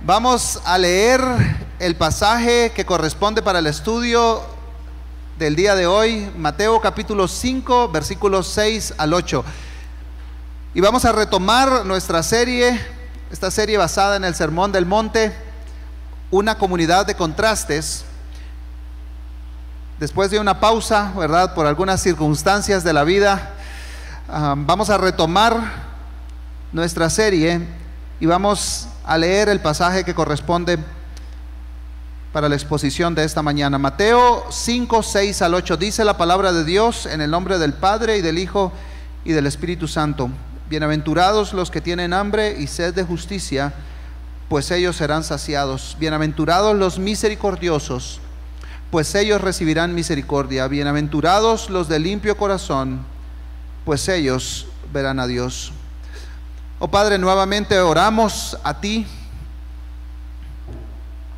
Vamos a leer el pasaje que corresponde para el estudio del día de hoy, Mateo capítulo 5, versículos 6 al 8. Y vamos a retomar nuestra serie, esta serie basada en el Sermón del Monte, una comunidad de contrastes. Después de una pausa, ¿verdad? Por algunas circunstancias de la vida, ah, vamos a retomar nuestra serie y vamos a leer el pasaje que corresponde para la exposición de esta mañana. Mateo 5, 6 al 8 dice la palabra de Dios en el nombre del Padre y del Hijo y del Espíritu Santo. Bienaventurados los que tienen hambre y sed de justicia, pues ellos serán saciados. Bienaventurados los misericordiosos, pues ellos recibirán misericordia. Bienaventurados los de limpio corazón, pues ellos verán a Dios. Oh Padre, nuevamente oramos a ti.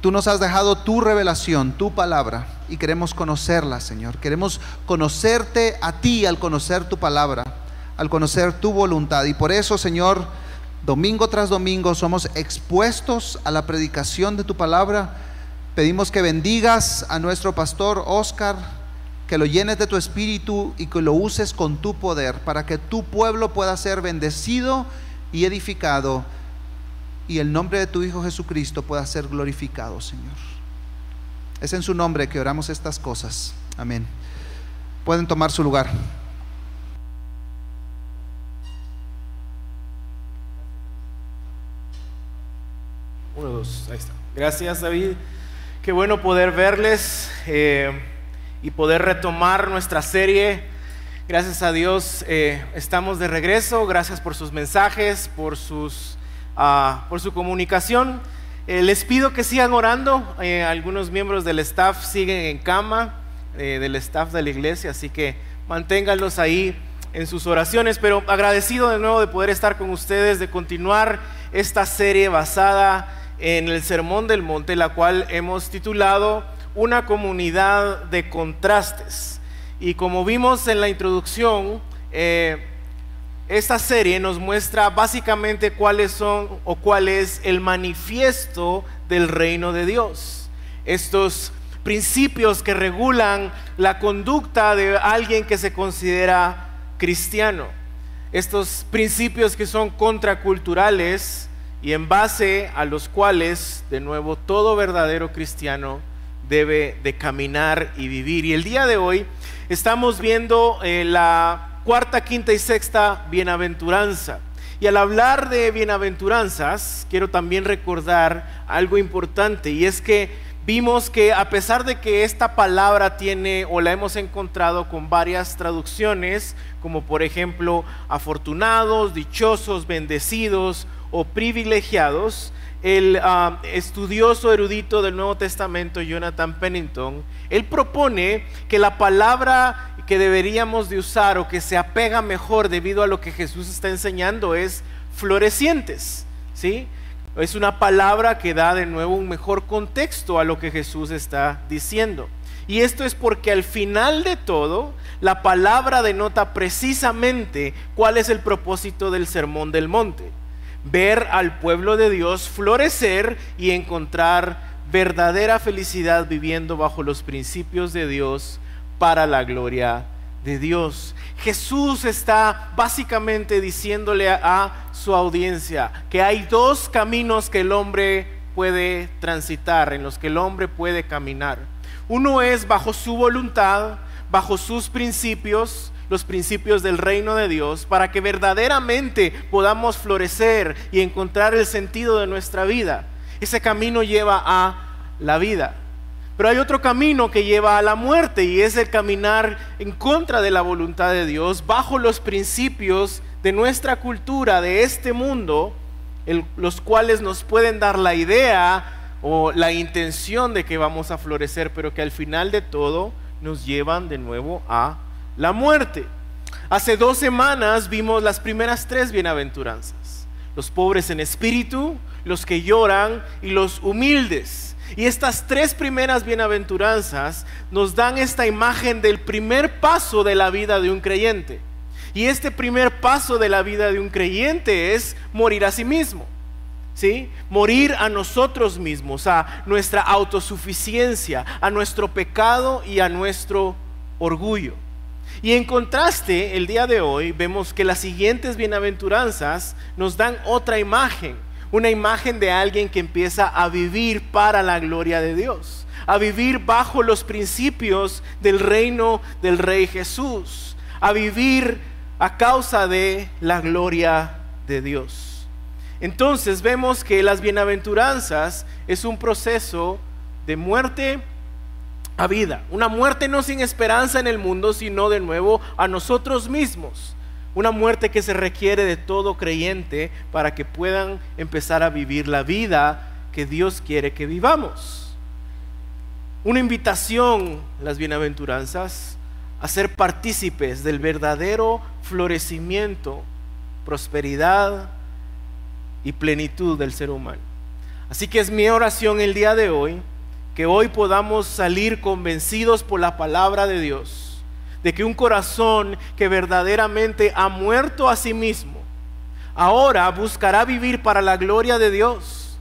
Tú nos has dejado tu revelación, tu palabra, y queremos conocerla, Señor. Queremos conocerte a ti al conocer tu palabra, al conocer tu voluntad. Y por eso, Señor, domingo tras domingo somos expuestos a la predicación de tu palabra. Pedimos que bendigas a nuestro pastor Oscar, que lo llenes de tu espíritu y que lo uses con tu poder para que tu pueblo pueda ser bendecido y edificado y el nombre de tu Hijo Jesucristo pueda ser glorificado, Señor. Es en su nombre que oramos estas cosas. Amén. Pueden tomar su lugar. Uno, dos, ahí está. Gracias, David. Qué bueno poder verles eh, y poder retomar nuestra serie Gracias a Dios eh, estamos de regreso. Gracias por sus mensajes, por, sus, ah, por su comunicación. Eh, les pido que sigan orando. Eh, algunos miembros del staff siguen en cama, del staff de la iglesia, así que manténganlos ahí en sus oraciones. Pero agradecido de nuevo de poder estar con ustedes, de continuar esta serie basada en el Sermón del Monte, la cual hemos titulado Una comunidad de contrastes. Y como vimos en la introducción, eh, esta serie nos muestra básicamente cuáles son o cuál es el manifiesto del reino de Dios. Estos principios que regulan la conducta de alguien que se considera cristiano. Estos principios que son contraculturales y en base a los cuales, de nuevo, todo verdadero cristiano debe de caminar y vivir. Y el día de hoy estamos viendo eh, la cuarta, quinta y sexta bienaventuranza. Y al hablar de bienaventuranzas, quiero también recordar algo importante, y es que vimos que a pesar de que esta palabra tiene o la hemos encontrado con varias traducciones, como por ejemplo afortunados, dichosos, bendecidos o privilegiados, el ah, estudioso erudito del Nuevo Testamento, Jonathan Pennington, él propone que la palabra que deberíamos de usar o que se apega mejor debido a lo que Jesús está enseñando es florecientes, ¿sí? Es una palabra que da de nuevo un mejor contexto a lo que Jesús está diciendo. Y esto es porque al final de todo, la palabra denota precisamente cuál es el propósito del Sermón del Monte ver al pueblo de Dios florecer y encontrar verdadera felicidad viviendo bajo los principios de Dios para la gloria de Dios. Jesús está básicamente diciéndole a, su audiencia que hay dos caminos que el hombre puede transitar, en los que el hombre puede caminar. Uno es bajo su voluntad, bajo sus principios, los principios del reino de Dios para que verdaderamente podamos florecer y encontrar el sentido de nuestra vida. Ese camino lleva a la vida. Pero hay otro camino que lleva a la muerte y es el caminar en contra de la voluntad de Dios, bajo los principios de nuestra cultura, de este mundo, los cuales nos pueden dar la idea o la intención de que vamos a florecer, pero que al final de todo nos llevan de nuevo a la muerte. Hace dos semanas vimos las primeras tres bienaventuranzas. Los pobres en espíritu, los que lloran y los humildes. Y estas tres primeras bienaventuranzas nos dan esta imagen del primer paso de la vida de un creyente. Y este primer paso de la vida de un creyente es morir a sí mismo. ¿Sí? Morir a nosotros mismos, a nuestra autosuficiencia, a nuestro pecado y a nuestro orgullo. Y en contraste, el día de hoy vemos que las siguientes bienaventuranzas nos dan otra imagen, una imagen de alguien que empieza a vivir para la gloria de Dios, a vivir bajo los principios del reino del Rey Jesús, a vivir a causa de la gloria de Dios. Entonces vemos que las bienaventuranzas es un proceso de muerte a vida. Una muerte no sin esperanza en el mundo, sino de nuevo a nosotros mismos. Una muerte que se requiere de todo creyente para que puedan empezar a vivir la vida que Dios quiere que vivamos. Una invitación, las bienaventuranzas, a ser partícipes del verdadero florecimiento, prosperidad y plenitud del ser humano. Así que es mi oración el día de hoy que hoy podamos salir convencidos por la palabra de Dios, de que un corazón que verdaderamente ha muerto a sí mismo, ahora buscará vivir para la gloria de Dios,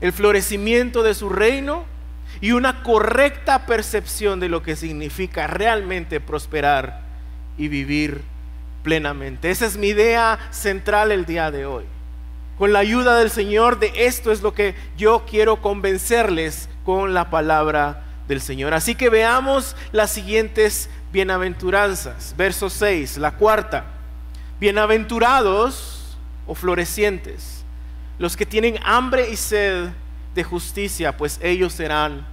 el florecimiento de su reino y una correcta percepción de lo que significa realmente prosperar y vivir plenamente. Esa es mi idea central el día de hoy. Con la ayuda del Señor, de esto es lo que yo quiero convencerles con la palabra del Señor. Así que veamos las siguientes bienaventuranzas. Verso 6, la cuarta. Bienaventurados o florecientes, los que tienen hambre y sed de justicia, pues ellos serán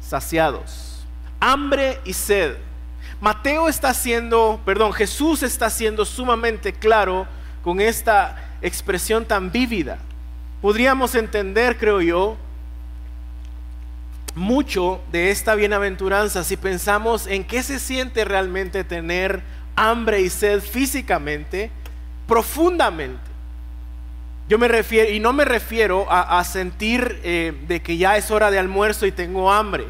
saciados. Hambre y sed. Mateo está siendo, perdón, Jesús está siendo sumamente claro con esta expresión tan vívida. Podríamos entender, creo yo, mucho de esta bienaventuranza si pensamos en qué se siente realmente tener hambre y sed físicamente, profundamente. Yo me refiero, y no me refiero a, sentir eh, de que ya es hora de almuerzo y tengo hambre,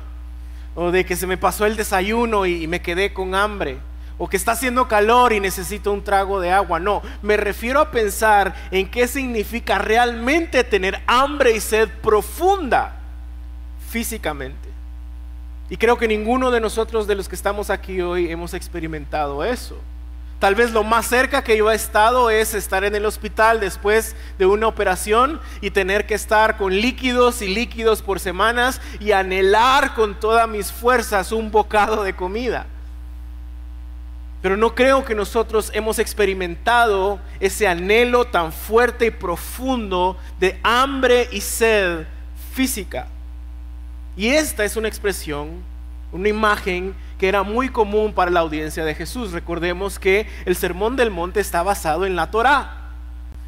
o de que se me pasó el desayuno y, y me quedé con hambre, o que está haciendo calor y necesito un trago de agua. No, me refiero a pensar en qué significa realmente tener hambre y sed profunda físicamente. Y creo que ninguno de nosotros de los que estamos aquí hoy hemos experimentado eso. Tal vez lo más cerca que yo he estado es estar en el hospital después de una operación y tener que estar con líquidos y líquidos por semanas y anhelar con todas mis fuerzas un bocado de comida. Pero no creo que nosotros hemos experimentado ese anhelo tan fuerte y profundo de hambre y sed física. Y esta es una expresión, una imagen que era muy común para la audiencia de Jesús. Recordemos que el Sermón del Monte está basado en la Torá.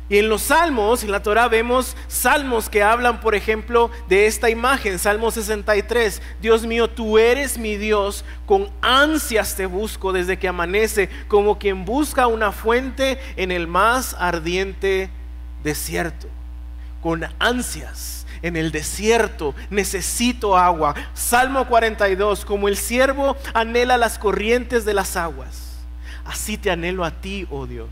Y en los salmos, en la Torá vemos salmos que hablan, por ejemplo, de esta imagen, Salmo 63, Dios mío, tú eres mi Dios, con ansias te busco desde que amanece, como quien busca una fuente en el más ardiente desierto, con ansias en el desierto, necesito agua. Salmo 42, como el siervo anhela las corrientes de las aguas, así te anhelo a ti, oh Dios.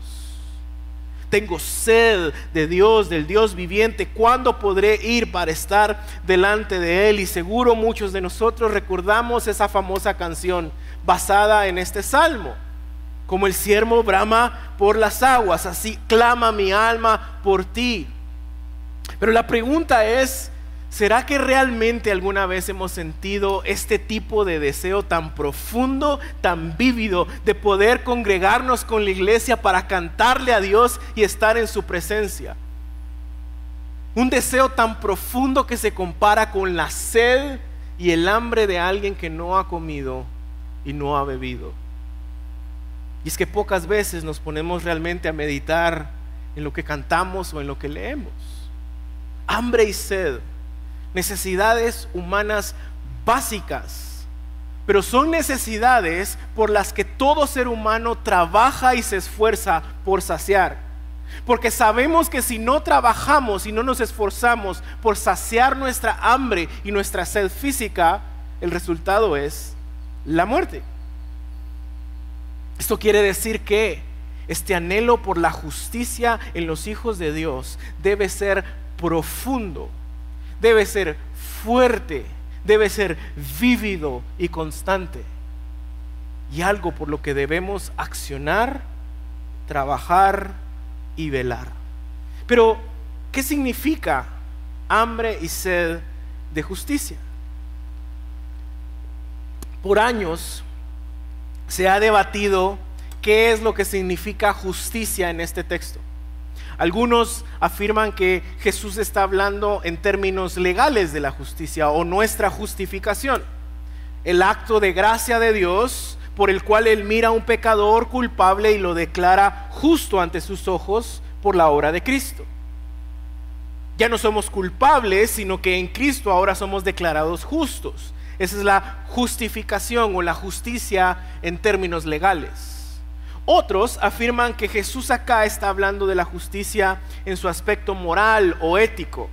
Tengo sed de Dios, del Dios viviente. ¿Cuándo podré ir para estar delante de Él? Y seguro muchos de nosotros recordamos esa famosa canción basada en este salmo. Como el siervo brama por las aguas, así clama mi alma por ti. Pero la pregunta es, ¿será que realmente alguna vez hemos sentido este tipo de deseo tan profundo, tan vívido, de poder congregarnos con la iglesia para cantarle a Dios y estar en su presencia? Un deseo tan profundo que se compara con la sed y el hambre de alguien que no ha comido y no ha bebido. Y es que pocas veces nos ponemos realmente a meditar en lo que cantamos o en lo que leemos hambre y sed, necesidades humanas básicas, pero son necesidades por las que todo ser humano trabaja y se esfuerza por saciar. Porque sabemos que si no trabajamos y no nos esforzamos por saciar nuestra hambre y nuestra sed física, el resultado es la muerte. Esto quiere decir que este anhelo por la justicia en los hijos de Dios debe ser profundo, debe ser fuerte, debe ser vívido y constante. Y algo por lo que debemos accionar, trabajar y velar. Pero, ¿qué significa hambre y sed de justicia? Por años se ha debatido qué es lo que significa justicia en este texto. Algunos afirman que Jesús está hablando en términos legales de la justicia o nuestra justificación. El acto de gracia de Dios por el cual Él mira a un pecador culpable y lo declara justo ante sus ojos por la obra de Cristo. Ya no somos culpables, sino que en Cristo ahora somos declarados justos. Esa es la justificación o la justicia en términos legales. Otros afirman que Jesús acá está hablando de la justicia en su aspecto moral o ético.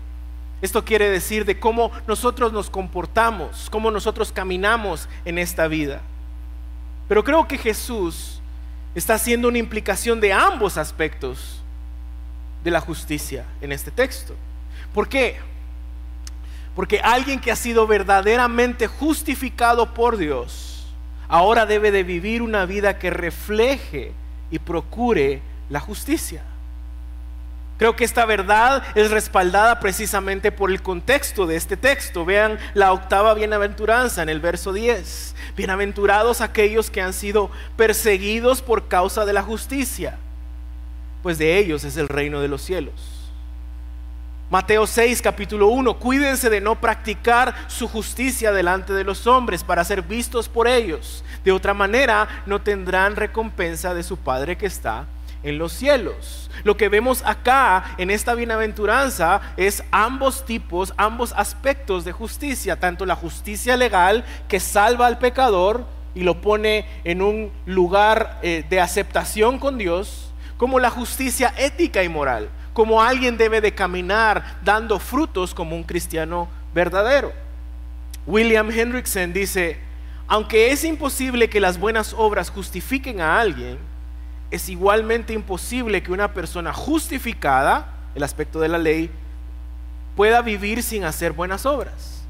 Esto quiere decir de cómo nosotros nos comportamos, cómo nosotros caminamos en esta vida. Pero creo que Jesús está haciendo una implicación de ambos aspectos de la justicia en este texto. ¿Por qué? Porque alguien que ha sido verdaderamente justificado por Dios, ahora debe de vivir una vida que refleje y procure la justicia. Creo que esta verdad es respaldada precisamente por el contexto de este texto. Vean la octava bienaventuranza en el verso 10. Bienaventurados aquellos que han sido perseguidos por causa de la justicia, pues de ellos es el reino de los cielos. Mateo 6, capítulo 1, cuídense de no practicar su justicia delante de los hombres para ser vistos por ellos. De otra manera, no tendrán recompensa de su Padre que está en los cielos. Lo que vemos acá en esta bienaventuranza es ambos tipos, ambos aspectos de justicia, tanto la justicia legal que salva al pecador y lo pone en un lugar eh, de aceptación con Dios, como la justicia ética y moral como alguien debe de caminar dando frutos como un cristiano verdadero. William Hendrickson dice, aunque es imposible que las buenas obras justifiquen a alguien, es igualmente imposible que una persona justificada, el aspecto de la ley, pueda vivir sin hacer buenas obras.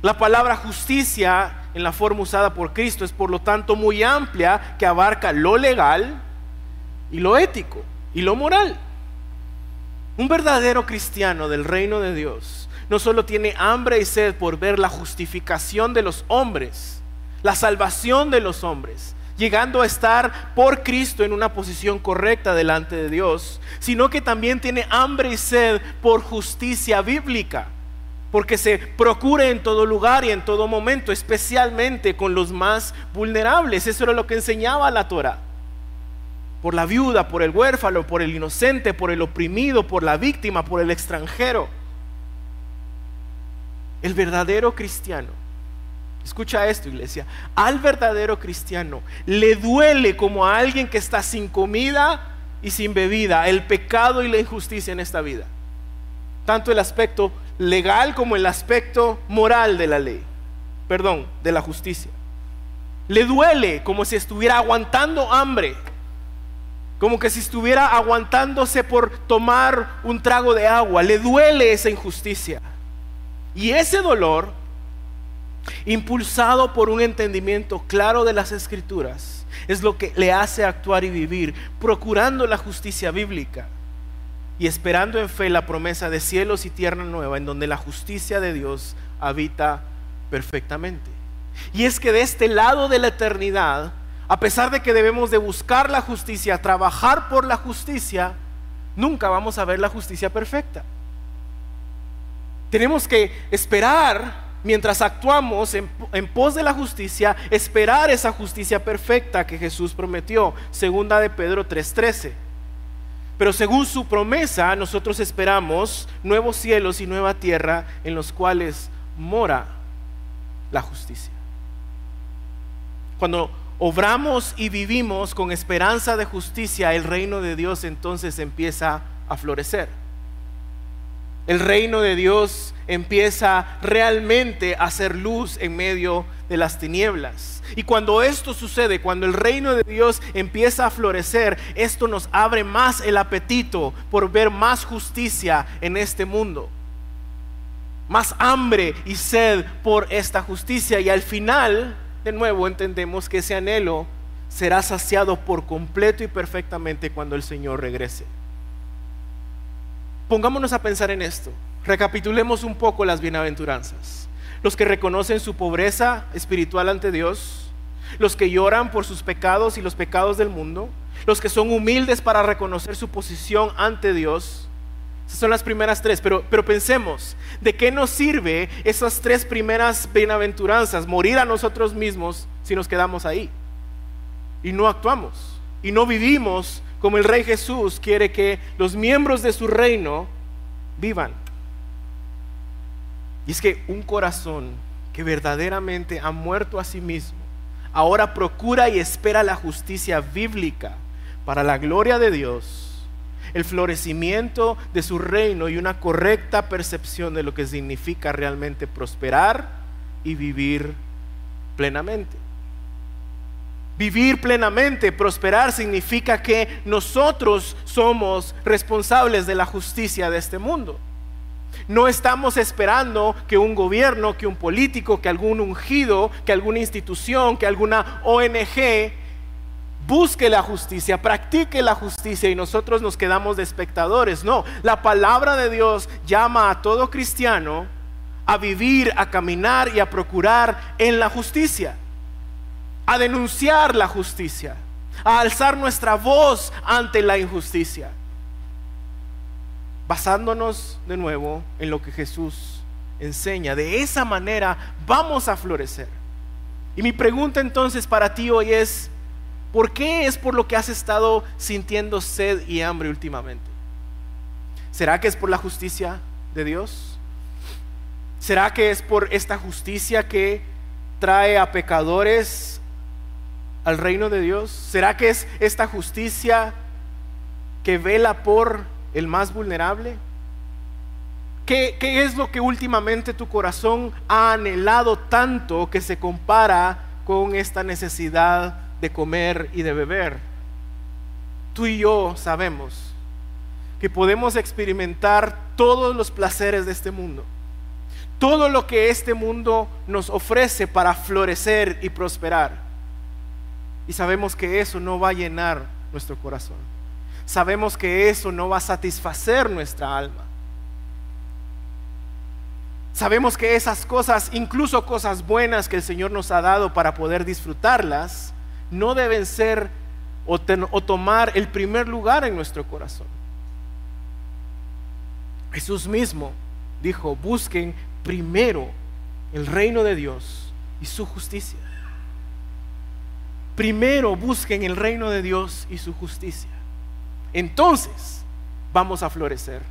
La palabra justicia en la forma usada por Cristo es por lo tanto muy amplia que abarca lo legal y lo ético y lo moral. Un verdadero cristiano del reino de Dios no solo tiene hambre y sed por ver la justificación de los hombres, la salvación de los hombres, llegando a estar por Cristo en una posición correcta delante de Dios, sino que también tiene hambre y sed por justicia bíblica, porque se procure en todo lugar y en todo momento, especialmente con los más vulnerables. Eso era lo que enseñaba la Torah por la viuda, por el huérfano, por el inocente, por el oprimido, por la víctima, por el extranjero. El verdadero cristiano, escucha esto iglesia, al verdadero cristiano le duele como a alguien que está sin comida y sin bebida el pecado y la injusticia en esta vida. Tanto el aspecto legal como el aspecto moral de la ley, perdón, de la justicia. Le duele como si estuviera aguantando hambre como que si estuviera aguantándose por tomar un trago de agua. Le duele esa injusticia. Y ese dolor, impulsado por un entendimiento claro de las escrituras, es lo que le hace actuar y vivir, procurando la justicia bíblica y esperando en fe la promesa de cielos y tierra nueva, en donde la justicia de Dios habita perfectamente. Y es que de este lado de la eternidad, a pesar de que debemos de buscar la justicia, trabajar por la justicia, nunca vamos a ver la justicia perfecta. Tenemos que esperar mientras actuamos en, pos de la justicia, esperar esa justicia perfecta que Jesús prometió, segunda de Pedro 3:13. Pero según su promesa, nosotros esperamos nuevos cielos y nueva tierra en los cuales mora la justicia. Cuando obramos y vivimos con esperanza de justicia, el reino de Dios entonces empieza a florecer. el reino de Dios empieza realmente a hacer luz en medio de las tinieblas. Y cuando esto sucede, cuando el reino de Dios empieza a florecer, esto nos abre más el apetito por ver más justicia en este mundo. Más hambre y sed por esta justicia. Y al final, de nuevo, entendemos que ese anhelo será saciado por completo y perfectamente cuando el Señor regrese. Pongámonos a pensar en esto. Recapitulemos un poco las bienaventuranzas. Los que reconocen su pobreza espiritual ante Dios, los que lloran por sus pecados y los pecados del mundo, los que son humildes para reconocer su posición ante Dios. Esas son las primeras tres, pero, pero pensemos, ¿de qué nos sirve esas tres primeras bienaventuranzas? Morir a nosotros mismos si nos quedamos ahí y no actuamos y no vivimos como el Rey Jesús quiere que los miembros de su reino vivan. Y es que un corazón que verdaderamente ha muerto a sí mismo, ahora procura y espera la justicia bíblica para la gloria de Dios, el florecimiento de su reino y una correcta percepción de lo que significa realmente prosperar y vivir plenamente. Vivir plenamente, prosperar, significa que nosotros somos responsables de la justicia de este mundo. No estamos esperando que un gobierno, que un político, que algún ungido, que alguna institución, que alguna ONG busque la justicia, practique la justicia y nosotros nos quedamos de espectadores. No, la palabra de Dios llama a todo cristiano a vivir, a caminar y a procurar en la justicia a denunciar la justicia, a alzar nuestra voz ante la injusticia, basándonos de nuevo en lo que Jesús enseña. De esa manera vamos a florecer. Y mi pregunta entonces para ti hoy es, ¿por qué es por lo que has estado sintiendo sed y hambre últimamente? ¿Será que es por la justicia de Dios? ¿Será que es por esta justicia que trae a pecadores al reino de Dios? ¿Será que es esta justicia que vela por el más vulnerable? ¿Qué, ¿Qué, es lo que últimamente tu corazón ha anhelado tanto que se compara con esta necesidad de comer y de beber? Tú y yo sabemos que podemos experimentar todos los placeres de este mundo, todo lo que este mundo nos ofrece para florecer y prosperar. Y sabemos que eso no va a llenar nuestro corazón. Sabemos que eso no va a satisfacer nuestra alma. Sabemos que esas cosas, incluso cosas buenas que el Señor nos ha dado para poder disfrutarlas, no deben ser o, tomar el primer lugar en nuestro corazón. Jesús mismo dijo, busquen primero el reino de Dios y su justicia primero busquen el reino de Dios y su justicia. Entonces vamos a florecer.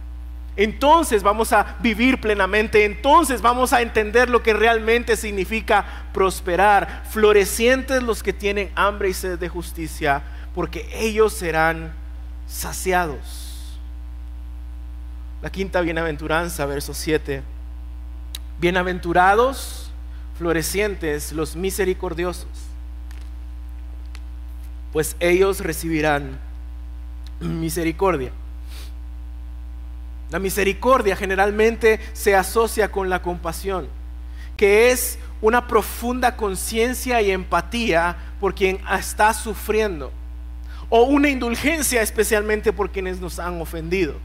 Entonces vamos a vivir plenamente. Entonces vamos a entender lo que realmente significa prosperar. Florecientes los que tienen hambre y sed de justicia, porque ellos serán saciados. La quinta bienaventuranza, verso 7. Bienaventurados, florecientes, los misericordiosos pues ellos recibirán misericordia. La misericordia generalmente se asocia con la compasión, que es una profunda conciencia y empatía por quien está sufriendo, o una indulgencia especialmente por quienes nos han ofendido.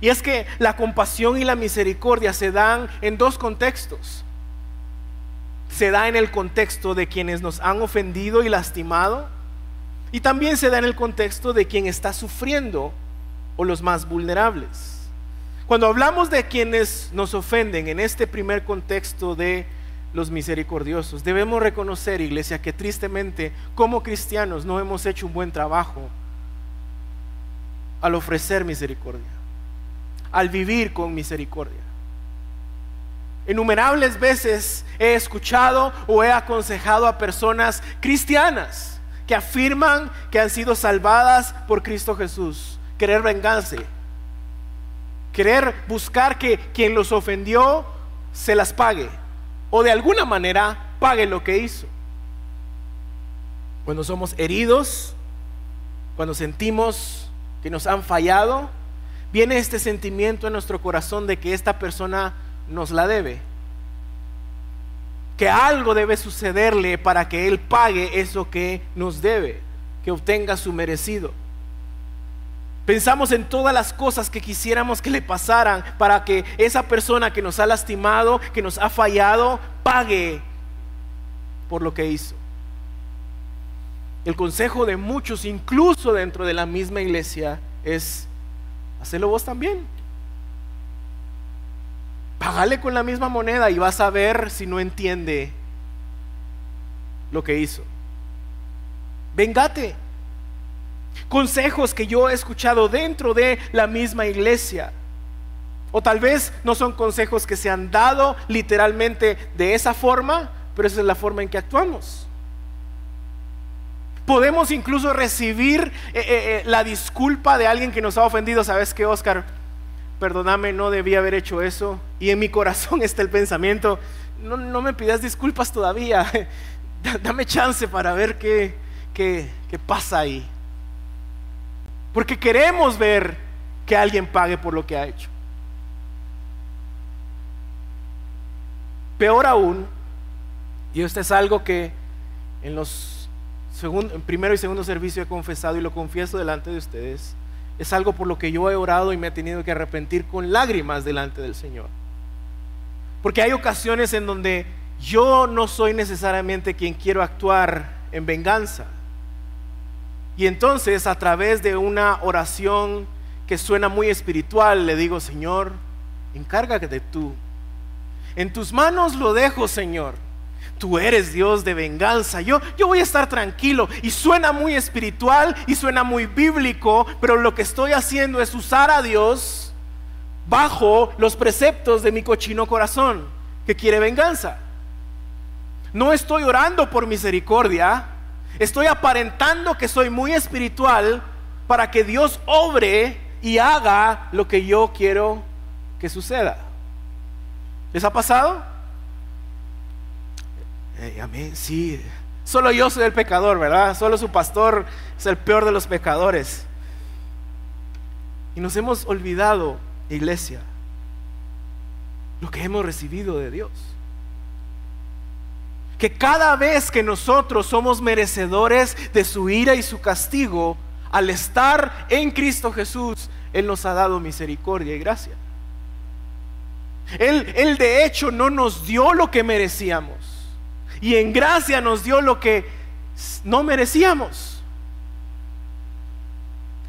Y es que la compasión y la misericordia se dan en dos contextos. Se da en el contexto de quienes nos han ofendido y lastimado, y también se da en el contexto de quien está sufriendo o los más vulnerables. Cuando hablamos de quienes nos ofenden en este primer contexto de los misericordiosos, debemos reconocer, iglesia, que tristemente como cristianos no hemos hecho un buen trabajo al ofrecer misericordia, al vivir con misericordia. Innumerables veces he escuchado o he aconsejado a personas cristianas que afirman que han sido salvadas por Cristo Jesús, querer vengarse, querer buscar que quien los ofendió se las pague o de alguna manera pague lo que hizo. Cuando somos heridos, cuando sentimos que nos han fallado, viene este sentimiento en nuestro corazón de que esta persona nos la debe. Que algo debe sucederle para que Él pague eso que nos debe, que obtenga su merecido. Pensamos en todas las cosas que quisiéramos que le pasaran para que esa persona que nos ha lastimado, que nos ha fallado, pague por lo que hizo. El consejo de muchos, incluso dentro de la misma iglesia, es hacelo vos también. Pagale con la misma moneda y vas a ver si no entiende lo que hizo. Vengate consejos que yo he escuchado dentro de la misma iglesia. O tal vez no son consejos que se han dado literalmente de esa forma, pero esa es la forma en que actuamos. Podemos incluso recibir eh, eh, eh, la disculpa de alguien que nos ha ofendido. ¿Sabes qué, Oscar? Perdóname, no debía haber hecho eso. Y en mi corazón está el pensamiento, no, no me pidas disculpas todavía. Dame chance para ver qué, qué, qué pasa ahí. Porque queremos ver que alguien pague por lo que ha hecho. Peor aún, y esto es algo que en los en primero y segundo servicio he confesado y lo confieso delante de ustedes, es algo por lo que yo he orado y me he tenido que arrepentir con lágrimas delante del Señor. Porque hay ocasiones en donde yo no soy necesariamente quien quiero actuar en venganza. Y entonces a través de una oración que suena muy espiritual, le digo, Señor, encárgate tú. En tus manos lo dejo, Señor. Tú eres Dios de venganza. Yo, yo voy a estar tranquilo. Y suena muy espiritual y suena muy bíblico, pero lo que estoy haciendo es usar a Dios bajo los preceptos de mi cochino corazón, que quiere venganza. No estoy orando por misericordia, Estoy aparentando que soy muy espiritual para que Dios obre y haga lo que yo quiero que suceda. ¿Les ha pasado? a mí sí. Solo yo soy el pecador, ¿verdad? Solo su pastor es el peor de los pecadores. Y nos hemos olvidado, iglesia, lo que hemos recibido de Dios que cada vez que nosotros somos merecedores de su ira y su castigo, al estar en Cristo Jesús, Él nos ha dado misericordia y gracia. Él, él de hecho no nos dio lo que merecíamos. Y en gracia nos dio lo que no merecíamos.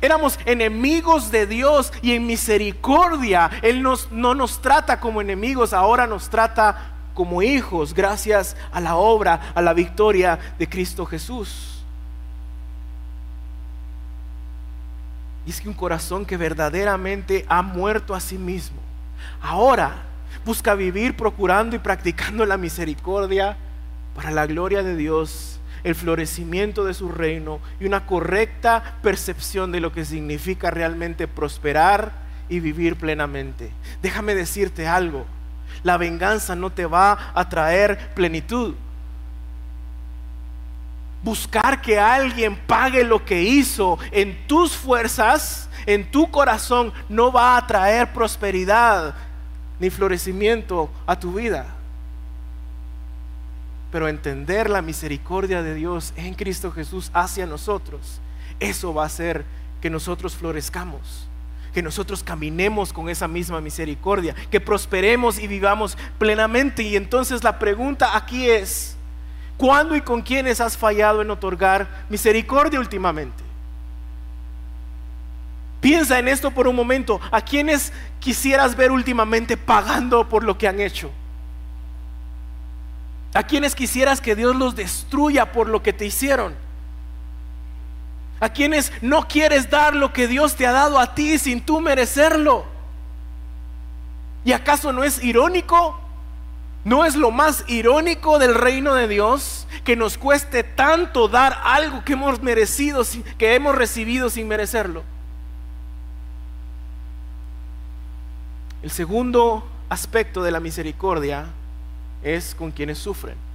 Éramos enemigos de Dios y en misericordia Él nos, no nos trata como enemigos, ahora nos trata como hijos gracias a la obra, a la victoria de Cristo Jesús. Y es que un corazón que verdaderamente ha muerto a sí mismo, ahora busca vivir procurando y practicando la misericordia para la gloria de Dios, el florecimiento de su reino y una correcta percepción de lo que significa realmente prosperar y vivir plenamente. Déjame decirte algo la venganza no te va a traer plenitud. Buscar que alguien pague lo que hizo en tus fuerzas, en tu corazón, no va a traer prosperidad ni florecimiento a tu vida. Pero entender la misericordia de Dios en Cristo Jesús hacia nosotros, eso va a hacer que nosotros florezcamos que nosotros caminemos con esa misma misericordia, que prosperemos y vivamos plenamente. Y entonces la pregunta aquí es, ¿cuándo y con quiénes has fallado en otorgar misericordia últimamente? Piensa en esto por un momento. ¿A quiénes quisieras ver últimamente pagando por lo que han hecho? ¿A quiénes quisieras que Dios los destruya por lo que te hicieron? A quienes no quieres dar lo que Dios te ha dado a ti sin tú merecerlo. ¿Y acaso no es irónico? ¿No es lo más irónico del reino de Dios que nos cueste tanto dar algo que hemos merecido, que hemos recibido sin merecerlo? El segundo aspecto de la misericordia es con quienes sufren.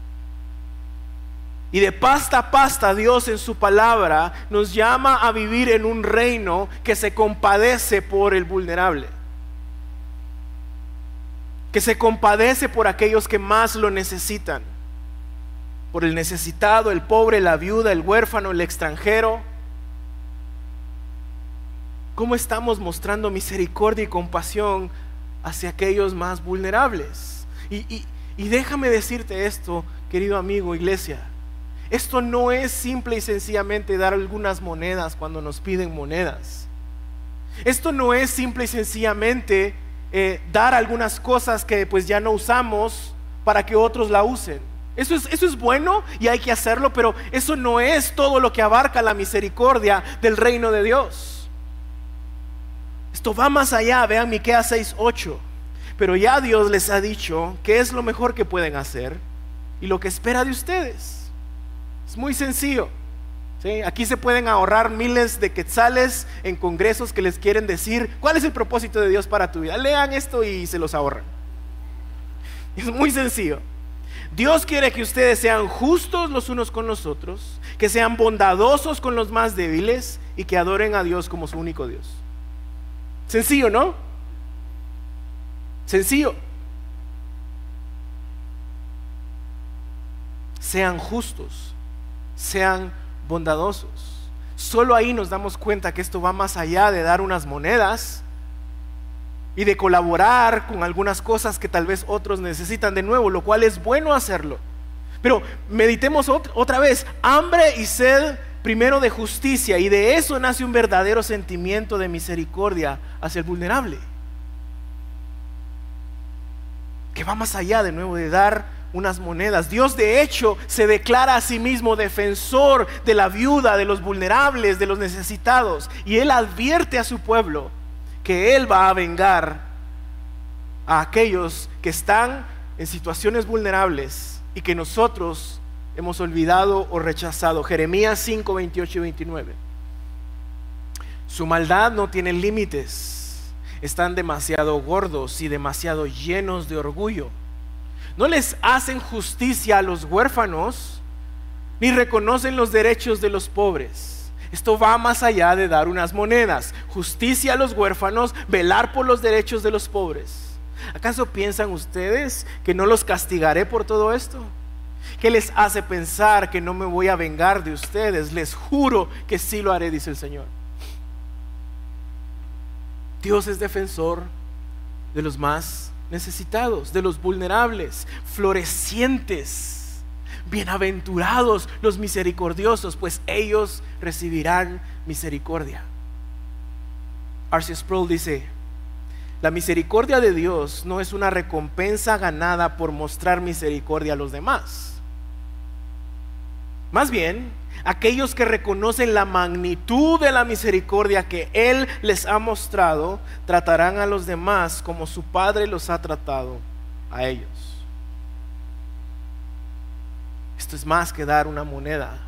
Y de pasta a pasta Dios en su palabra nos llama a vivir en un reino que se compadece por el vulnerable. Que se compadece por aquellos que más lo necesitan. Por el necesitado, el pobre, la viuda, el huérfano, el extranjero. ¿Cómo estamos mostrando misericordia y compasión hacia aquellos más vulnerables? Y, déjame decirte esto, querido amigo, iglesia. Esto no es simple y sencillamente dar algunas monedas cuando nos piden monedas. Esto no es simple y sencillamente eh, dar algunas cosas que pues ya no usamos para que otros la usen. Eso es, bueno y hay que hacerlo, pero eso no es todo lo que abarca la misericordia del reino de Dios. Esto va más allá, vean Miqueas 6:8. Pero ya Dios les ha dicho qué es lo mejor que pueden hacer y lo que espera de ustedes. Es muy sencillo. Aquí se pueden ahorrar miles de quetzales en congresos que les quieren decir cuál es el propósito de Dios para tu vida. Lean esto y se los ahorran. Es muy sencillo. Dios quiere que ustedes sean justos los unos con los otros, que sean bondadosos con los más débiles y que adoren a Dios como su único Dios. Sencillo, ¿no? Sencillo. Sean justos, sean bondadosos. Solo ahí nos damos cuenta que esto va más allá de dar unas monedas y de colaborar con algunas cosas que tal vez otros necesitan de nuevo, lo cual es bueno hacerlo. Pero meditemos otra vez, hambre y sed primero de justicia y de eso nace un verdadero sentimiento de misericordia hacia el vulnerable que va más allá de nuevo de dar unas monedas. Dios de hecho se declara a sí mismo defensor de la viuda, de los vulnerables, de los necesitados. Y Él advierte a su pueblo que Él va a vengar a aquellos que están en situaciones vulnerables y que nosotros hemos olvidado o rechazado. Jeremías 5, 28 y 29. Su maldad no tiene límites están demasiado gordos y demasiado llenos de orgullo. No les hacen justicia a los huérfanos, ni reconocen los derechos de los pobres. Esto va más allá de dar unas monedas. Justicia a los huérfanos, velar por los derechos de los pobres. ¿Acaso piensan ustedes que no los castigaré por todo esto? ¿Qué les hace pensar que no me voy a vengar de ustedes? Les juro que sí lo haré, dice el Señor. Dios es defensor de los más necesitados, de los vulnerables, florecientes, bienaventurados los misericordiosos, pues ellos recibirán misericordia. Arceus Sproul dice, la misericordia de Dios no es una recompensa ganada por mostrar misericordia a los demás. Más bien, aquellos que reconocen la magnitud de la misericordia que Él les ha mostrado, tratarán a los demás como su Padre los ha tratado a ellos. Esto es más que dar una moneda.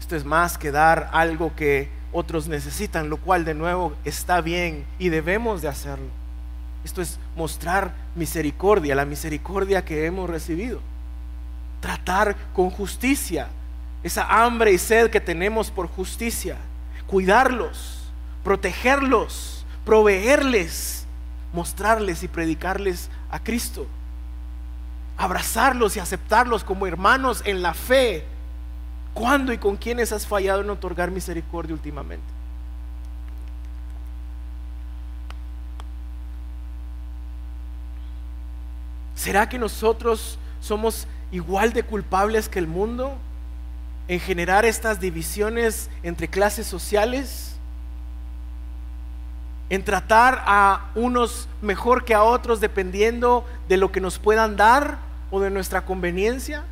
Esto es más que dar algo que otros necesitan, lo cual de nuevo está bien y debemos de hacerlo. Esto es mostrar misericordia, la misericordia que hemos recibido. Tratar con justicia, esa hambre y sed que tenemos por justicia, cuidarlos, protegerlos, proveerles, mostrarles y predicarles a Cristo, abrazarlos y aceptarlos como hermanos en la fe. ¿Cuándo y con quiénes has fallado en otorgar misericordia últimamente? ¿Será que nosotros somos igual de culpables que el mundo? En generar estas divisiones entre clases sociales, en tratar a unos mejor que a otros dependiendo de lo que nos puedan dar o de nuestra conveniencia.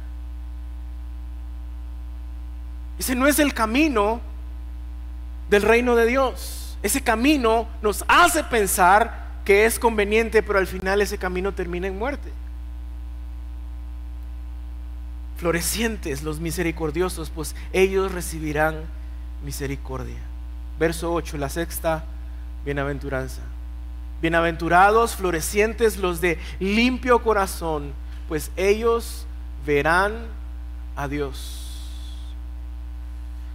Ese no es el camino del reino de Dios. Ese camino nos hace pensar que es conveniente, pero al final ese camino termina en muerte florecientes los misericordiosos, pues ellos recibirán misericordia. Verso 8, la sexta bienaventuranza. Bienaventurados, florecientes los de limpio corazón, pues ellos verán a Dios.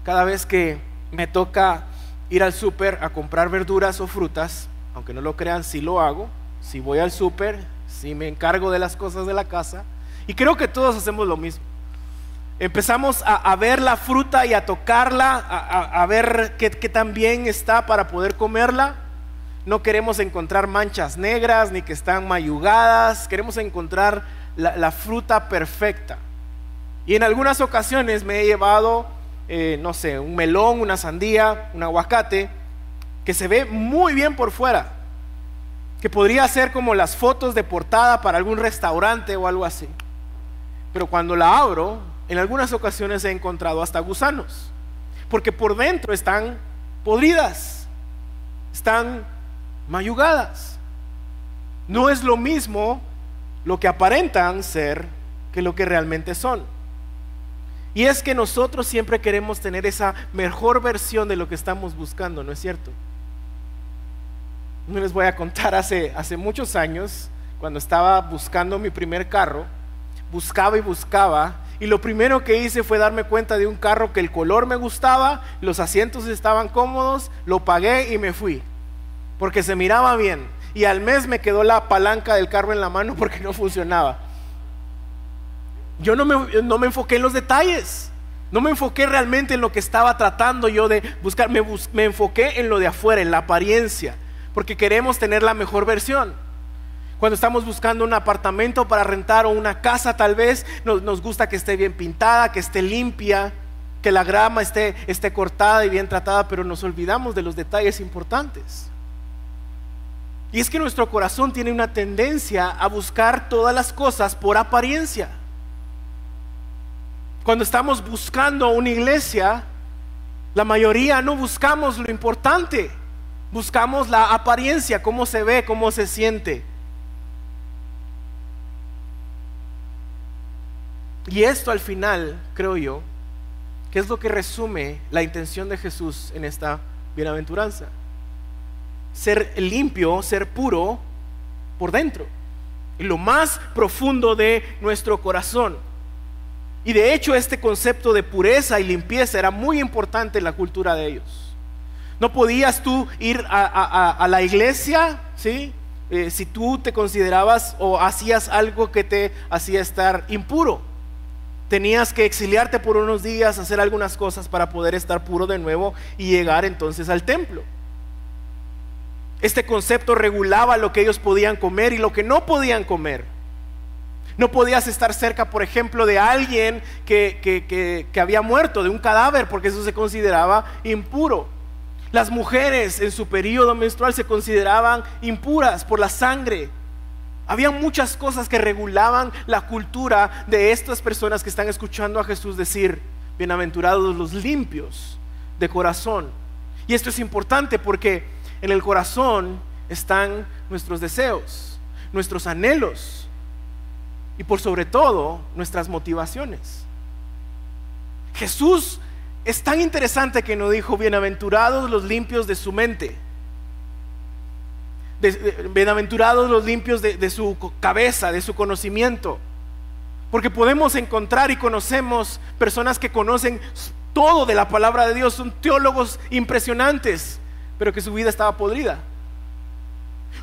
Cada vez que me toca ir al súper a comprar verduras o frutas, aunque no lo crean, sí lo hago. Si voy al súper, si me encargo de las cosas de la casa. Y creo que todos hacemos lo mismo. Empezamos a, ver la fruta y a tocarla, a, ver qué, tan bien está para poder comerla. No queremos encontrar manchas negras ni que están mayugadas. Queremos encontrar la, fruta perfecta. Y en algunas ocasiones me he llevado, eh, no sé, un melón, una sandía, un aguacate, que se ve muy bien por fuera. Que podría ser como las fotos de portada para algún restaurante o algo así. Pero cuando la abro, en algunas ocasiones he encontrado hasta gusanos, porque por dentro están podridas, están mayugadas. No es lo mismo lo que aparentan ser que lo que realmente son. Y es que nosotros siempre queremos tener esa mejor versión de lo que estamos buscando, ¿no es cierto? No les voy a contar hace, hace muchos años, cuando estaba buscando mi primer carro, buscaba y buscaba y lo primero que hice fue darme cuenta de un carro que el color me gustaba, los asientos estaban cómodos, lo pagué y me fui. Porque se miraba bien. Y al mes me quedó la palanca del carro en la mano porque no funcionaba. Yo no me, no me enfoqué en los detalles. No me enfoqué realmente en lo que estaba tratando yo de buscar. Me, me enfoqué en lo de afuera, en la apariencia. Porque queremos tener la mejor versión. Cuando estamos buscando un apartamento para rentar o una casa tal vez, nos, gusta que esté bien pintada, que esté limpia, que la grama esté, esté cortada y bien tratada, pero nos olvidamos de los detalles importantes. Y es que nuestro corazón tiene una tendencia a buscar todas las cosas por apariencia. Cuando estamos buscando una iglesia, la mayoría no buscamos lo importante, buscamos la apariencia, cómo se ve, cómo se siente. Y esto al final, creo yo, que es lo que resume la intención de Jesús en esta bienaventuranza. Ser limpio, ser puro por dentro, en lo más profundo de nuestro corazón. Y de hecho este concepto de pureza y limpieza era muy importante en la cultura de ellos. No podías tú ir a, la iglesia, ¿sí? Eh, si tú te considerabas o hacías algo que te hacía estar impuro tenías que exiliarte por unos días, hacer algunas cosas para poder estar puro de nuevo y llegar entonces al templo. Este concepto regulaba lo que ellos podían comer y lo que no podían comer. No podías estar cerca, por ejemplo, de alguien que, que, había muerto, de un cadáver, porque eso se consideraba impuro. Las mujeres en su periodo menstrual se consideraban impuras por la sangre había muchas cosas que regulaban la cultura de estas personas que están escuchando a Jesús decir, bienaventurados los limpios de corazón. Y esto es importante porque en el corazón están nuestros deseos, nuestros anhelos y por sobre todo nuestras motivaciones. Jesús es tan interesante que no dijo, bienaventurados los limpios de su mente bienaventurados los limpios de, de su cabeza, de su conocimiento. Porque podemos encontrar y conocemos personas que conocen todo de la palabra de Dios, son teólogos impresionantes, pero que su vida estaba podrida.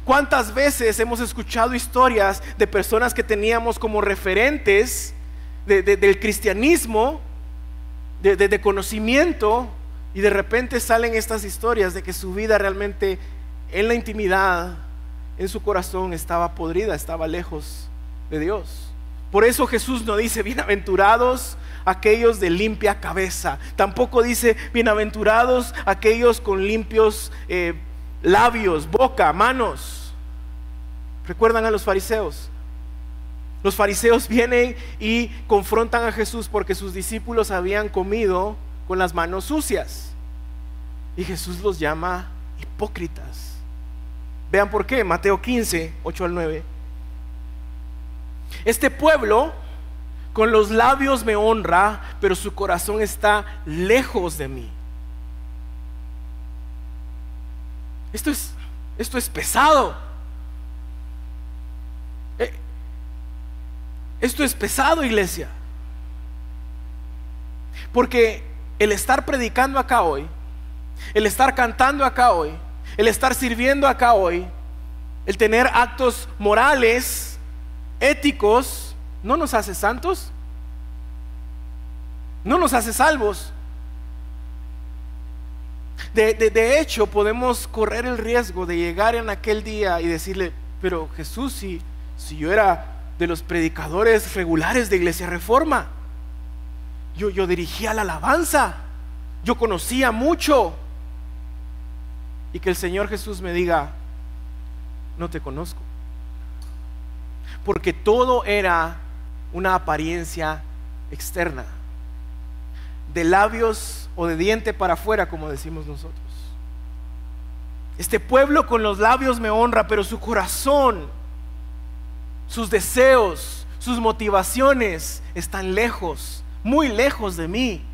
¿Cuántas veces hemos escuchado historias de personas que teníamos como referentes del cristianismo, de, conocimiento, y de repente salen estas historias de que su vida realmente en la intimidad, en su corazón estaba podrida, estaba lejos de Dios. Por eso Jesús no dice bienaventurados aquellos de limpia cabeza. Tampoco dice bienaventurados aquellos con limpios eh, labios, boca, manos. ¿Recuerdan a los fariseos? Los fariseos vienen y confrontan a Jesús porque sus discípulos habían comido con las manos sucias. Y Jesús los llama hipócritas. Vean por qué, Mateo 15, 8 al 9. Este pueblo con los labios me honra, pero su corazón está lejos de mí. Esto es, esto es pesado. Eh, esto es pesado, iglesia. Porque el estar predicando acá hoy, el estar cantando acá hoy, el estar sirviendo acá hoy, el tener actos morales, éticos, no nos hace santos, no nos hace salvos. De, hecho, podemos correr el riesgo de llegar en aquel día y decirle, pero Jesús, si, si yo era de los predicadores regulares de Iglesia Reforma, yo, yo dirigía la alabanza, yo conocía mucho, y que el Señor Jesús me diga, no te conozco. Porque todo era una apariencia externa, de labios o de diente para afuera, como decimos nosotros. Este pueblo con los labios me honra, pero su corazón, sus deseos, sus motivaciones están lejos, muy lejos de mí.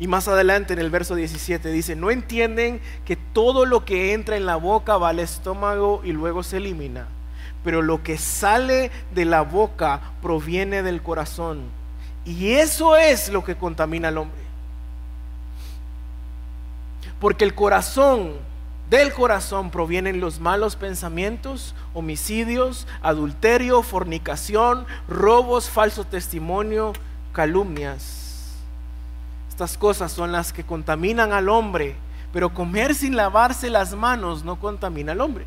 Y más adelante en el verso 17 dice, no entienden que todo lo que entra en la boca va al estómago y luego se elimina, pero lo que sale de la boca proviene del corazón. Y eso es lo que contamina al hombre. Porque el corazón, del corazón provienen los malos pensamientos, homicidios, adulterio, fornicación, robos, falso testimonio, calumnias estas cosas son las que contaminan al hombre, pero comer sin lavarse las manos no contamina al hombre.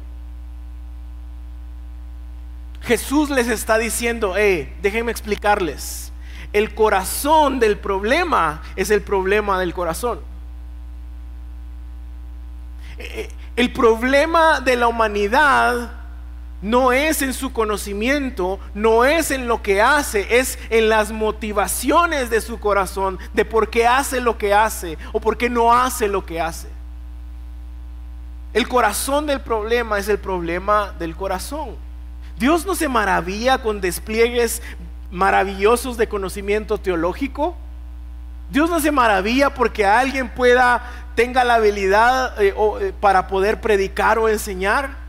Jesús les está diciendo, eh, déjenme explicarles, el corazón del problema es el problema del corazón. Eh, eh, el problema de la humanidad no es en su conocimiento, no es en lo que hace, es en las motivaciones de su corazón, de por qué hace lo que hace o por qué no hace lo que hace. El corazón del problema es el problema del corazón. Dios no se maravilla con despliegues maravillosos de conocimiento teológico. Dios no se maravilla porque alguien pueda, tenga la habilidad eh, eh, para poder predicar o enseñar.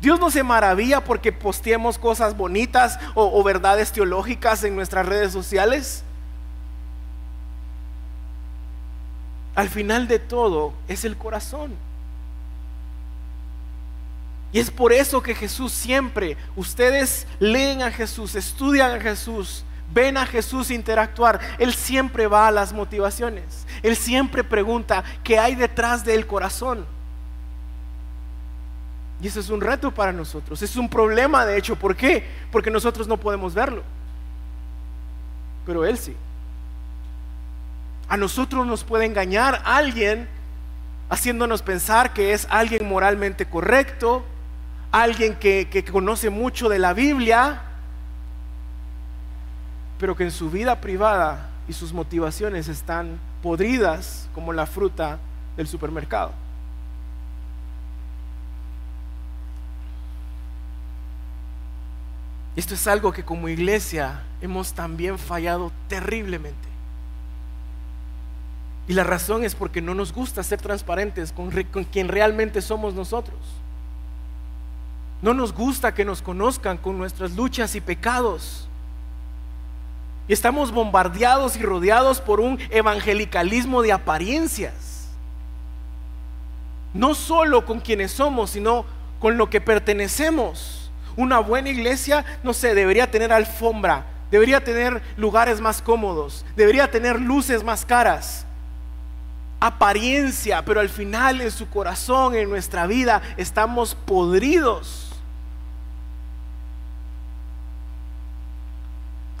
Dios no se maravilla porque posteemos cosas bonitas o, verdades teológicas en nuestras redes sociales. Al final de todo es el corazón. Y es por eso que Jesús siempre, ustedes leen a Jesús, estudian a Jesús, ven a Jesús interactuar. Él siempre va a las motivaciones. Él siempre pregunta qué hay detrás del corazón. Y eso es un reto para nosotros. Es un problema, de hecho. ¿Por qué? Porque nosotros no podemos verlo. Pero Él sí. A nosotros nos puede engañar alguien haciéndonos pensar que es alguien moralmente correcto, alguien que, que conoce mucho de la Biblia, pero que en su vida privada y sus motivaciones están podridas como la fruta del supermercado. Esto es algo que como iglesia hemos también fallado terriblemente. Y la razón es porque no nos gusta ser transparentes con, quien realmente somos nosotros. No nos gusta que nos conozcan con nuestras luchas y pecados. Y estamos bombardeados y rodeados por un evangelicalismo de apariencias. No solo con quienes somos, sino con lo que pertenecemos. Una buena iglesia, no sé, debería tener alfombra, debería tener lugares más cómodos, debería tener luces más caras. Apariencia, pero al final en su corazón, en nuestra vida, estamos podridos.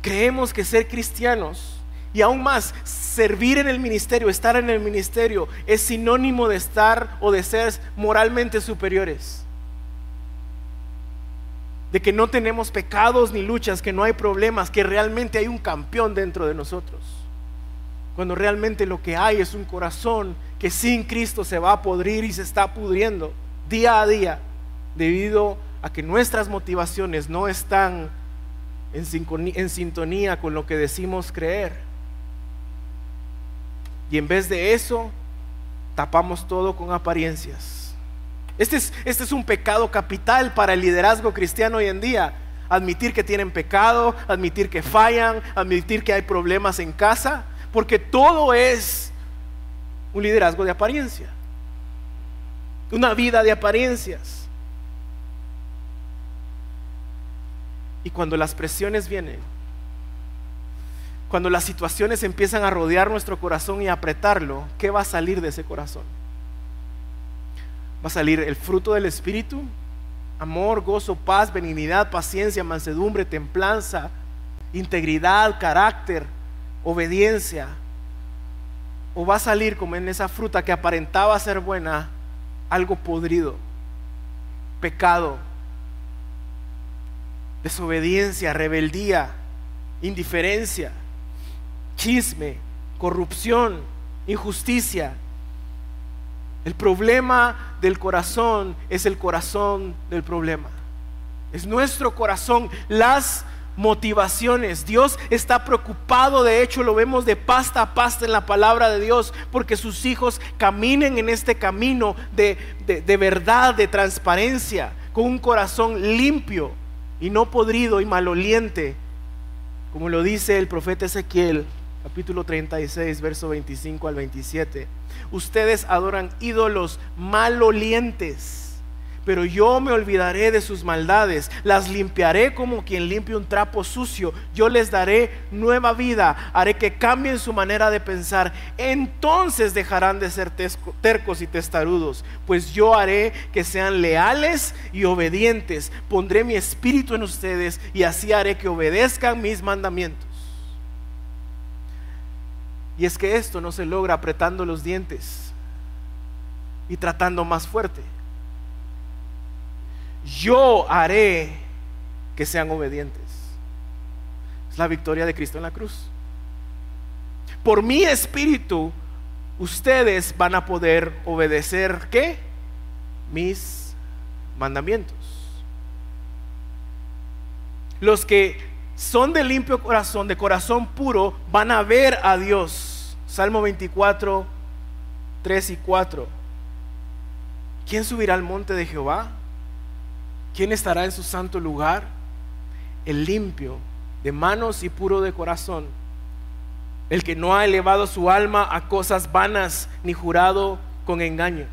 Creemos que ser cristianos y aún más, servir en el ministerio, estar en el ministerio, es sinónimo de estar o de ser moralmente superiores de que no tenemos pecados ni luchas, que no hay problemas, que realmente hay un campeón dentro de nosotros. Cuando realmente lo que hay es un corazón que sin Cristo se va a podrir y se está pudriendo día a día debido a que nuestras motivaciones no están en sintonía con lo que decimos creer. Y en vez de eso, tapamos todo con apariencias este es, este es un pecado capital para el liderazgo cristiano hoy en día. admitir que tienen pecado, admitir que fallan, admitir que hay problemas en casa, porque todo es un liderazgo de apariencia, una vida de apariencias. Y cuando las presiones vienen, cuando las situaciones empiezan a rodear nuestro corazón y apretarlo, ¿qué va a salir de ese corazón? Va a salir el fruto del Espíritu, amor, gozo, paz, benignidad, paciencia, mansedumbre, templanza, integridad, carácter, obediencia. O va a salir como en esa fruta que aparentaba ser buena, algo podrido, pecado, desobediencia, rebeldía, indiferencia chisme, corrupción, injusticia. El problema del corazón es el corazón del problema. Es nuestro corazón, las motivaciones. Dios está preocupado, de hecho lo vemos de pasta a pasta en la palabra de Dios, porque sus hijos caminen en este camino de, de verdad, de transparencia, con un corazón limpio y no podrido y maloliente, como lo dice el profeta Ezequiel capítulo 36, verso 25 al 27. Ustedes adoran ídolos malolientes, pero yo me olvidaré de sus maldades, las limpiaré como quien limpia un trapo sucio, yo les daré nueva vida, haré que cambien su manera de pensar, entonces dejarán de ser tercos y testarudos, pues yo haré que sean leales y obedientes, pondré mi espíritu en ustedes y así haré que obedezcan mis mandamientos. Y es que esto no se logra apretando los dientes y tratando más fuerte. Yo haré que sean obedientes. Es la victoria de Cristo en la cruz. Por mi espíritu, ustedes van a poder obedecer qué? Mis mandamientos. Los que son de limpio corazón, de corazón puro, van a ver a Dios. Salmo 24, 3 y 4. ¿Quién subirá al monte de Jehová? ¿Quién estará en su santo lugar? El limpio, de manos y puro de corazón. El que no ha elevado su alma a cosas vanas ni jurado con engaño.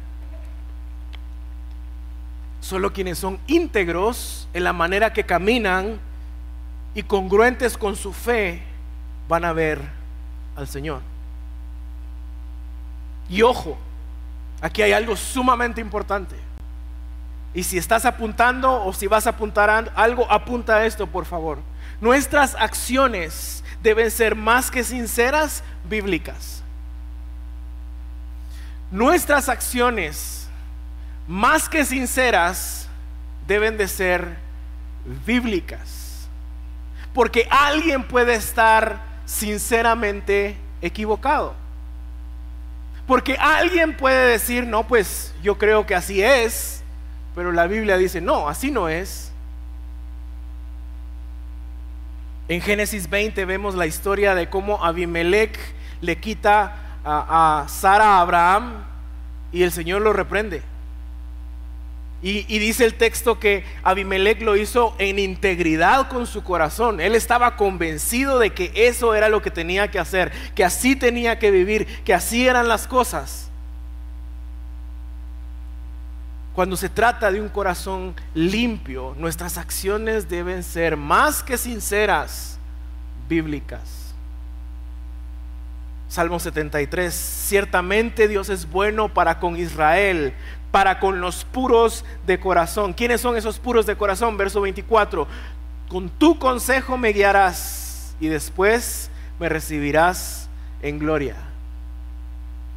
Solo quienes son íntegros en la manera que caminan y congruentes con su fe van a ver al Señor. Y ojo, aquí hay algo sumamente importante. Y si estás apuntando o si vas a apuntar algo, apunta a esto, por favor. Nuestras acciones deben ser más que sinceras, bíblicas. Nuestras acciones, más que sinceras, deben de ser bíblicas. Porque alguien puede estar sinceramente equivocado. Porque alguien puede decir, no, pues yo creo que así es, pero la Biblia dice, no, así no es. En Génesis 20 vemos la historia de cómo Abimelech le quita a, a Sara a Abraham y el Señor lo reprende. Y, dice el texto que Abimelech lo hizo en integridad con su corazón. Él estaba convencido de que eso era lo que tenía que hacer, que así tenía que vivir, que así eran las cosas. Cuando se trata de un corazón limpio, nuestras acciones deben ser más que sinceras, bíblicas. Salmo 73, ciertamente Dios es bueno para con Israel, para con los puros de corazón. ¿Quiénes son esos puros de corazón? Verso 24. Con tu consejo me guiarás y después me recibirás en gloria.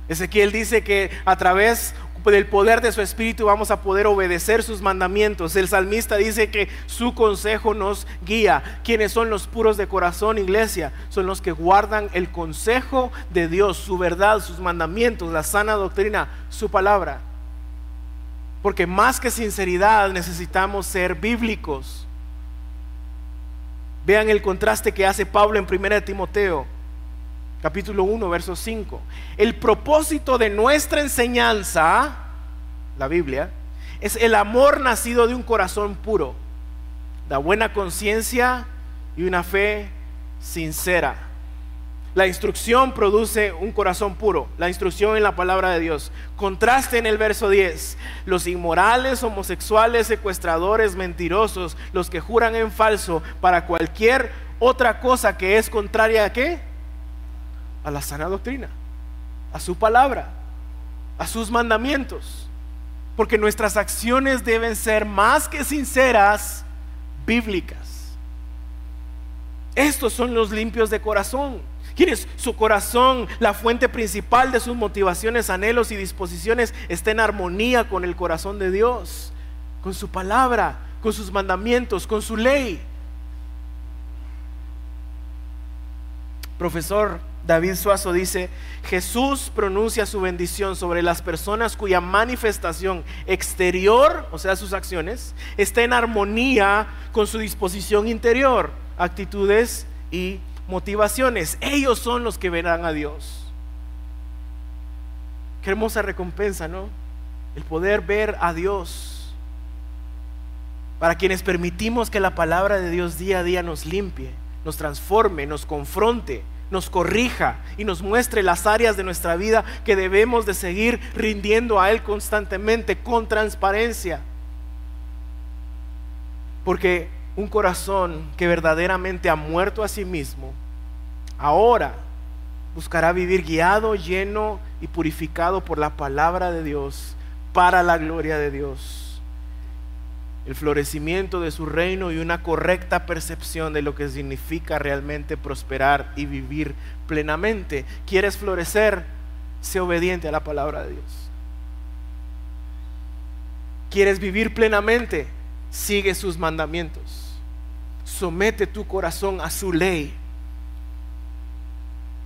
Ezequiel dice que a través del poder de su espíritu vamos a poder obedecer sus mandamientos. El salmista dice que su consejo nos guía. ¿Quiénes son los puros de corazón, iglesia? Son los que guardan el consejo de Dios, su verdad, sus mandamientos, la sana doctrina, su palabra. Porque más que sinceridad necesitamos ser bíblicos. Vean el contraste que hace Pablo en 1 Timoteo, capítulo 1, verso 5. El propósito de nuestra enseñanza, la Biblia, es el amor nacido de un corazón puro. da buena conciencia y una fe sincera. La instrucción produce un corazón puro, la instrucción en la palabra de Dios. Contraste en el verso 10. Los inmorales, homosexuales, secuestradores, mentirosos, los que juran en falso para cualquier otra cosa que es contraria a qué? A la sana doctrina, a su palabra, a sus mandamientos. Porque nuestras acciones deben ser más que sinceras, bíblicas. Estos son los limpios de corazón ¿Quieres su corazón, la fuente principal de sus motivaciones, anhelos y disposiciones, está en armonía con el corazón de Dios, con su palabra, con sus mandamientos, con su ley? Profesor David Suazo dice, Jesús pronuncia su bendición sobre las personas cuya manifestación exterior, o sea, sus acciones, está en armonía con su disposición interior, actitudes y motivaciones. Ellos son los que verán a Dios. Qué hermosa recompensa, ¿no? El poder ver a Dios. Para quienes permitimos que la palabra de Dios día a día nos limpie, nos transforme, nos confronte, nos corrija y nos muestre las áreas de nuestra vida que debemos de seguir rindiendo a Él constantemente con transparencia. Porque un corazón que verdaderamente ha muerto a sí mismo, ahora buscará vivir guiado, lleno y purificado por la palabra de Dios para la gloria de Dios. El florecimiento de su reino y una correcta percepción de lo que significa realmente prosperar y vivir plenamente. ¿Quieres florecer? Sé obediente a la palabra de Dios. ¿Quieres vivir plenamente? Sigue sus mandamientos somete tu corazón a su ley.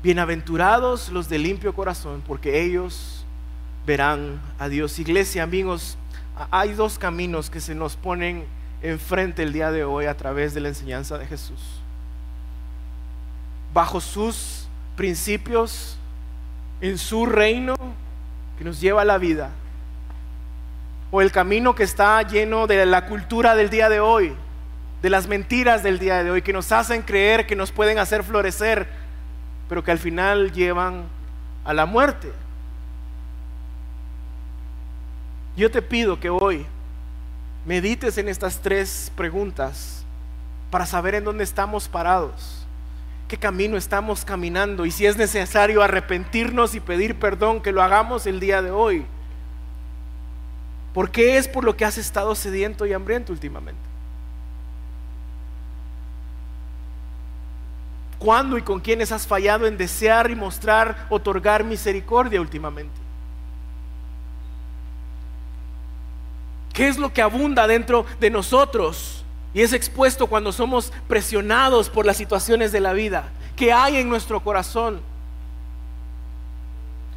Bienaventurados los de limpio corazón, porque ellos verán a Dios. Iglesia, amigos, hay dos caminos que se nos ponen enfrente el día de hoy a través de la enseñanza de Jesús. Bajo sus principios, en su reino que nos lleva a la vida. O el camino que está lleno de la cultura del día de hoy, de las mentiras del día de hoy que nos hacen creer que nos pueden hacer florecer, pero que al final llevan a la muerte. Yo te pido que hoy medites en estas tres preguntas para saber en dónde estamos parados, qué camino estamos caminando y si es necesario arrepentirnos y pedir perdón, que lo hagamos el día de hoy. ¿Por qué es por lo que has estado sediento y hambriento últimamente? ¿Cuándo y con quiénes has fallado en desear y mostrar, otorgar misericordia últimamente? ¿Qué es lo que abunda dentro de nosotros y es expuesto cuando somos presionados por las situaciones de la vida? ¿Qué hay en nuestro corazón?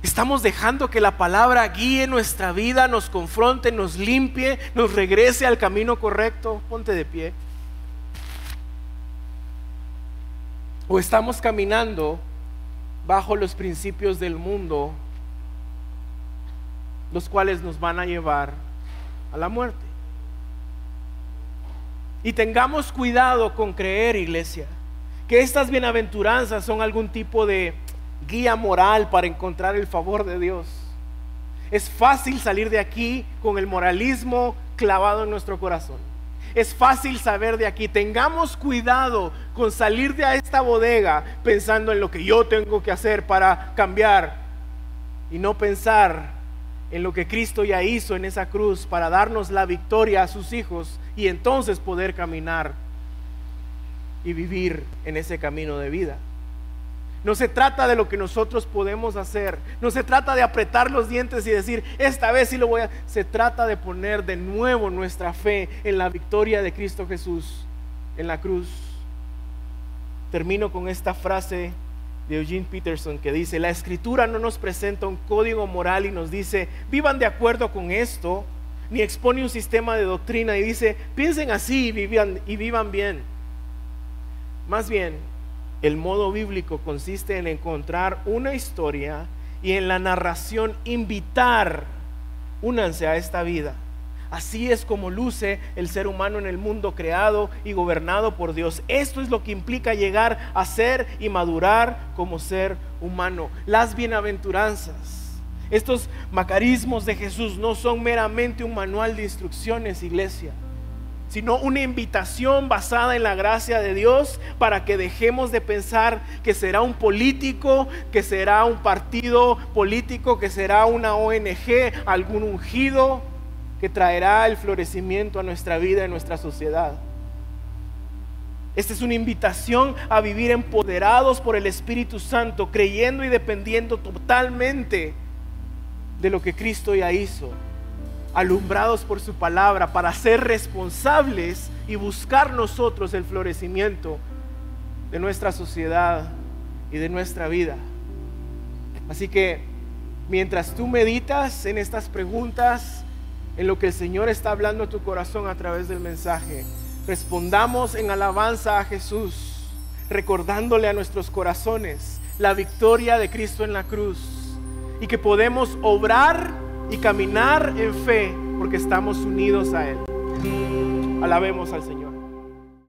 Estamos dejando que la palabra guíe nuestra vida, nos confronte, nos limpie, nos regrese al camino correcto. Ponte de pie. O estamos caminando bajo los principios del mundo, los cuales nos van a llevar a la muerte. Y tengamos cuidado con creer, iglesia, que estas bienaventuranzas son algún tipo de guía moral para encontrar el favor de Dios. Es fácil salir de aquí con el moralismo clavado en nuestro corazón es fácil saber de aquí. Tengamos cuidado con salir de esta bodega pensando en lo que yo tengo que hacer para cambiar y no pensar en lo que Cristo ya hizo en esa cruz para darnos la victoria a sus hijos y entonces poder caminar y vivir en ese camino de vida. No se trata de lo que nosotros podemos hacer. No se trata de apretar los dientes y decir, esta vez sí lo voy a... Se trata de poner de nuevo nuestra fe en la victoria de Cristo Jesús en la cruz. Termino con esta frase de Eugene Peterson que dice, la escritura no nos presenta un código moral y nos dice, vivan de acuerdo con esto, ni expone un sistema de doctrina y dice, piensen así y vivan, y vivan bien. Más bien, el modo bíblico consiste en encontrar una historia y en la narración invitar, únanse a esta vida, Así es como luce el ser humano en el mundo creado y gobernado por Dios. Esto es lo que implica llegar a ser y madurar como ser humano. Las bienaventuranzas, estos macarismos de Jesús no son meramente un manual de instrucciones, iglesia sino una invitación basada en la gracia de Dios para que dejemos de pensar que será un político, que será un partido político, que será una ONG, algún ungido que traerá el florecimiento a nuestra vida y nuestra sociedad. Esta es una invitación a vivir empoderados por el Espíritu Santo, creyendo y dependiendo totalmente de lo que Cristo ya hizo alumbrados por su palabra, para ser responsables y buscar nosotros el florecimiento de nuestra sociedad y de nuestra vida. Así que mientras tú meditas en estas preguntas, en lo que el Señor está hablando a tu corazón a través del mensaje, respondamos en alabanza a Jesús, recordándole a nuestros corazones la victoria de Cristo en la cruz y que podemos obrar y caminar en fe porque estamos unidos a Él. Alabemos al Señor.